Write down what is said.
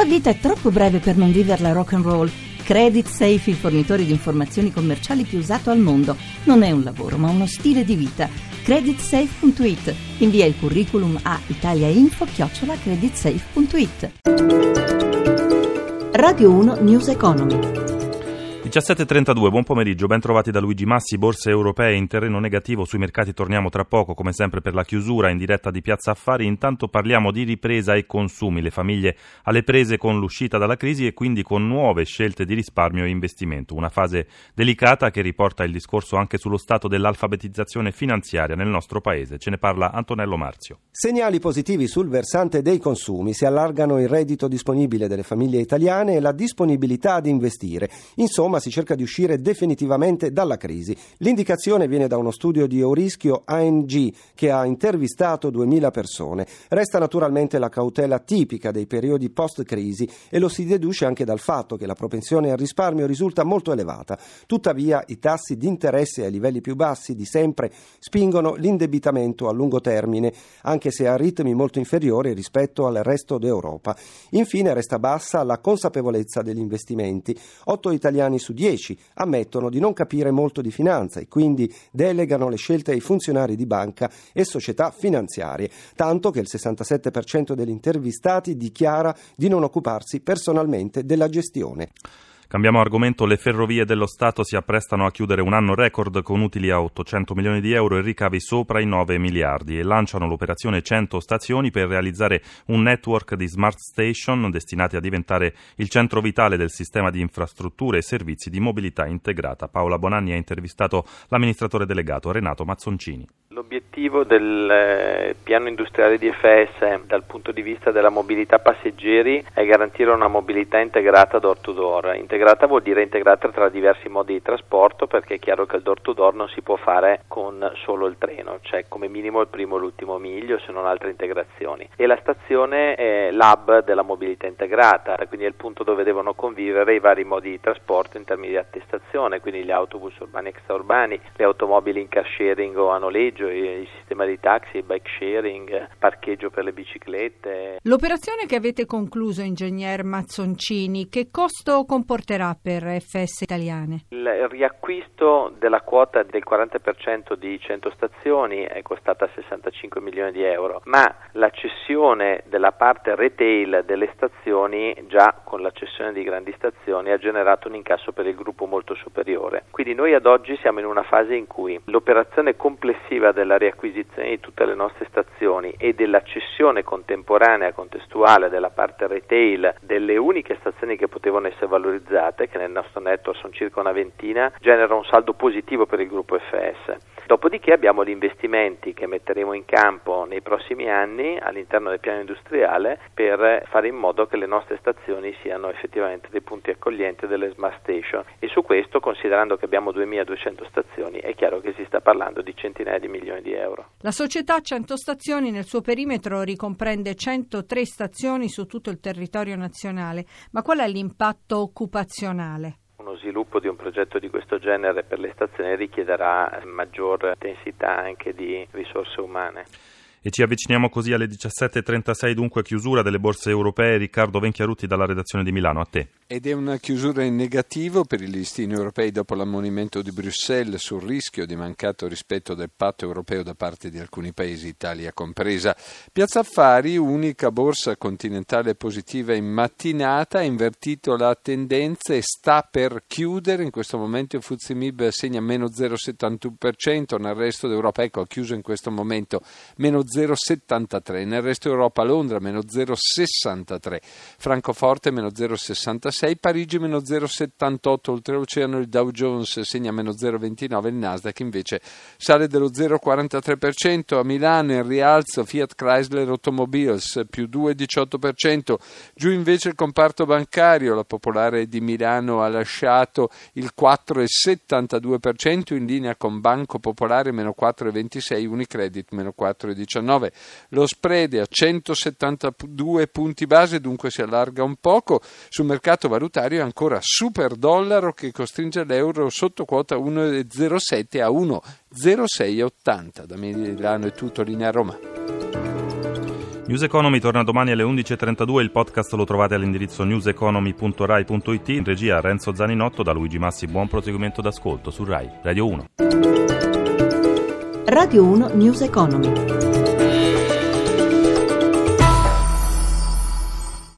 La vita è troppo breve per non viverla rock and roll. Credit Safe, il fornitore di informazioni commerciali più usato al mondo. Non è un lavoro, ma uno stile di vita. Creditsafe.it. Invia il curriculum a italiainfo-creditsafe.it. Radio 1 News Economy. 17.32, buon pomeriggio, ben trovati da Luigi Massi, borse europee in terreno negativo, sui mercati torniamo tra poco, come sempre per la chiusura in diretta di Piazza Affari, intanto parliamo di ripresa e consumi, le famiglie alle prese con l'uscita dalla crisi e quindi con nuove scelte di risparmio e investimento, una fase delicata che riporta il discorso anche sullo stato dell'alfabetizzazione finanziaria nel nostro paese, ce ne parla Antonello Marzio. Segnali positivi sul versante dei consumi, si allargano il reddito disponibile delle famiglie italiane e la disponibilità ad investire, insomma si cerca di uscire definitivamente dalla crisi. L'indicazione viene da uno studio di Eurischio ANG che ha intervistato 2000 persone. Resta naturalmente la cautela tipica dei periodi post-crisi e lo si deduce anche dal fatto che la propensione al risparmio risulta molto elevata. Tuttavia i tassi di interesse ai livelli più bassi di sempre spingono l'indebitamento a lungo termine, anche se a ritmi molto inferiori rispetto al resto d'Europa. Infine resta bassa la consapevolezza degli investimenti. Otto italiani su su 10 ammettono di non capire molto di finanza e quindi delegano le scelte ai funzionari di banca e società finanziarie, tanto che il 67% degli intervistati dichiara di non occuparsi personalmente della gestione. Cambiamo argomento, le ferrovie dello Stato si apprestano a chiudere un anno record con utili a 800 milioni di euro e ricavi sopra i 9 miliardi e lanciano l'operazione 100 stazioni per realizzare un network di smart station destinati a diventare il centro vitale del sistema di infrastrutture e servizi di mobilità integrata. Paola Bonanni ha intervistato l'amministratore delegato Renato Mazzoncini. L'obiettivo del eh, piano industriale di FS dal punto di vista della mobilità passeggeri è garantire una mobilità integrata door to door. Integrata vuol dire integrata tra diversi modi di trasporto perché è chiaro che il door to door non si può fare con solo il treno, cioè come minimo il primo e l'ultimo miglio se non altre integrazioni. E la stazione è l'hub della mobilità integrata, quindi è il punto dove devono convivere i vari modi di trasporto in termini di attestazione, quindi gli autobus urbani e extraurbani, le automobili in car sharing o a noleggio, il sistema di taxi, bike sharing, parcheggio per le biciclette. L'operazione che avete concluso, ingegner Mazzoncini, che costo comporterà? Costerà per FS Italiane? Il riacquisto della quota del 40% di 100 stazioni è costata 65 milioni di euro, ma la cessione della parte retail delle stazioni già con la cessione di grandi stazioni ha generato un incasso per il gruppo molto superiore. Quindi noi ad oggi siamo in una fase in cui l'operazione complessiva della riacquisizione di tutte le nostre stazioni e della cessione contemporanea contestuale della parte retail delle uniche stazioni che potevano essere valorizzate utilizzate, che nel nostro network sono circa una ventina, genera un saldo positivo per il gruppo FS. Dopodiché abbiamo gli investimenti che metteremo in campo nei prossimi anni all'interno del piano industriale per fare in modo che le nostre stazioni siano effettivamente dei punti accoglienti delle smart station. E su questo, considerando che abbiamo 2200 stazioni, è chiaro che si sta parlando di centinaia di milioni di euro. La società 100 stazioni nel suo perimetro ricomprende 103 stazioni su tutto il territorio nazionale, ma qual è l'impatto occupazionale uno sviluppo di un progetto di questo genere per le stazioni richiederà maggior intensità anche di risorse umane. E ci avviciniamo così alle 17.36, dunque chiusura delle borse europee. Riccardo Venchiarutti dalla redazione di Milano, a te. Ed è una chiusura in negativo per i listini europei dopo l'ammonimento di Bruxelles sul rischio di mancato rispetto del patto europeo da parte di alcuni paesi, Italia compresa. Piazza Affari, unica borsa continentale positiva in mattinata, ha invertito la tendenza e sta per chiudere. In questo momento il Fuzimib segna meno 0,71%, nel resto d'Europa ecco, ha chiuso in questo momento meno 0,73, nel resto Europa Londra meno 0,63, Francoforte meno 0,66, Parigi meno 0,78, oltreoceano il Dow Jones segna meno 0,29, il Nasdaq invece sale dello 0,43%, a Milano in rialzo Fiat Chrysler Automobiles più 2,18%, giù invece il comparto bancario, la Popolare di Milano ha lasciato il 4,72% in linea con Banco Popolare meno 4,26, Unicredit meno 4,19. 2019. Lo spread a 172 punti base, dunque si allarga un poco. Sul mercato valutario è ancora super dollaro che costringe l'euro sotto quota 1,07 a 1,0680. Da Milano è tutto, linea Roma. News Economy torna domani alle 11.32, il podcast lo trovate all'indirizzo newseconomy.rai.it, in regia Renzo Zaninotto, da Luigi Massi buon proseguimento d'ascolto su RAI, Radio 1. Radio 1 News Economy.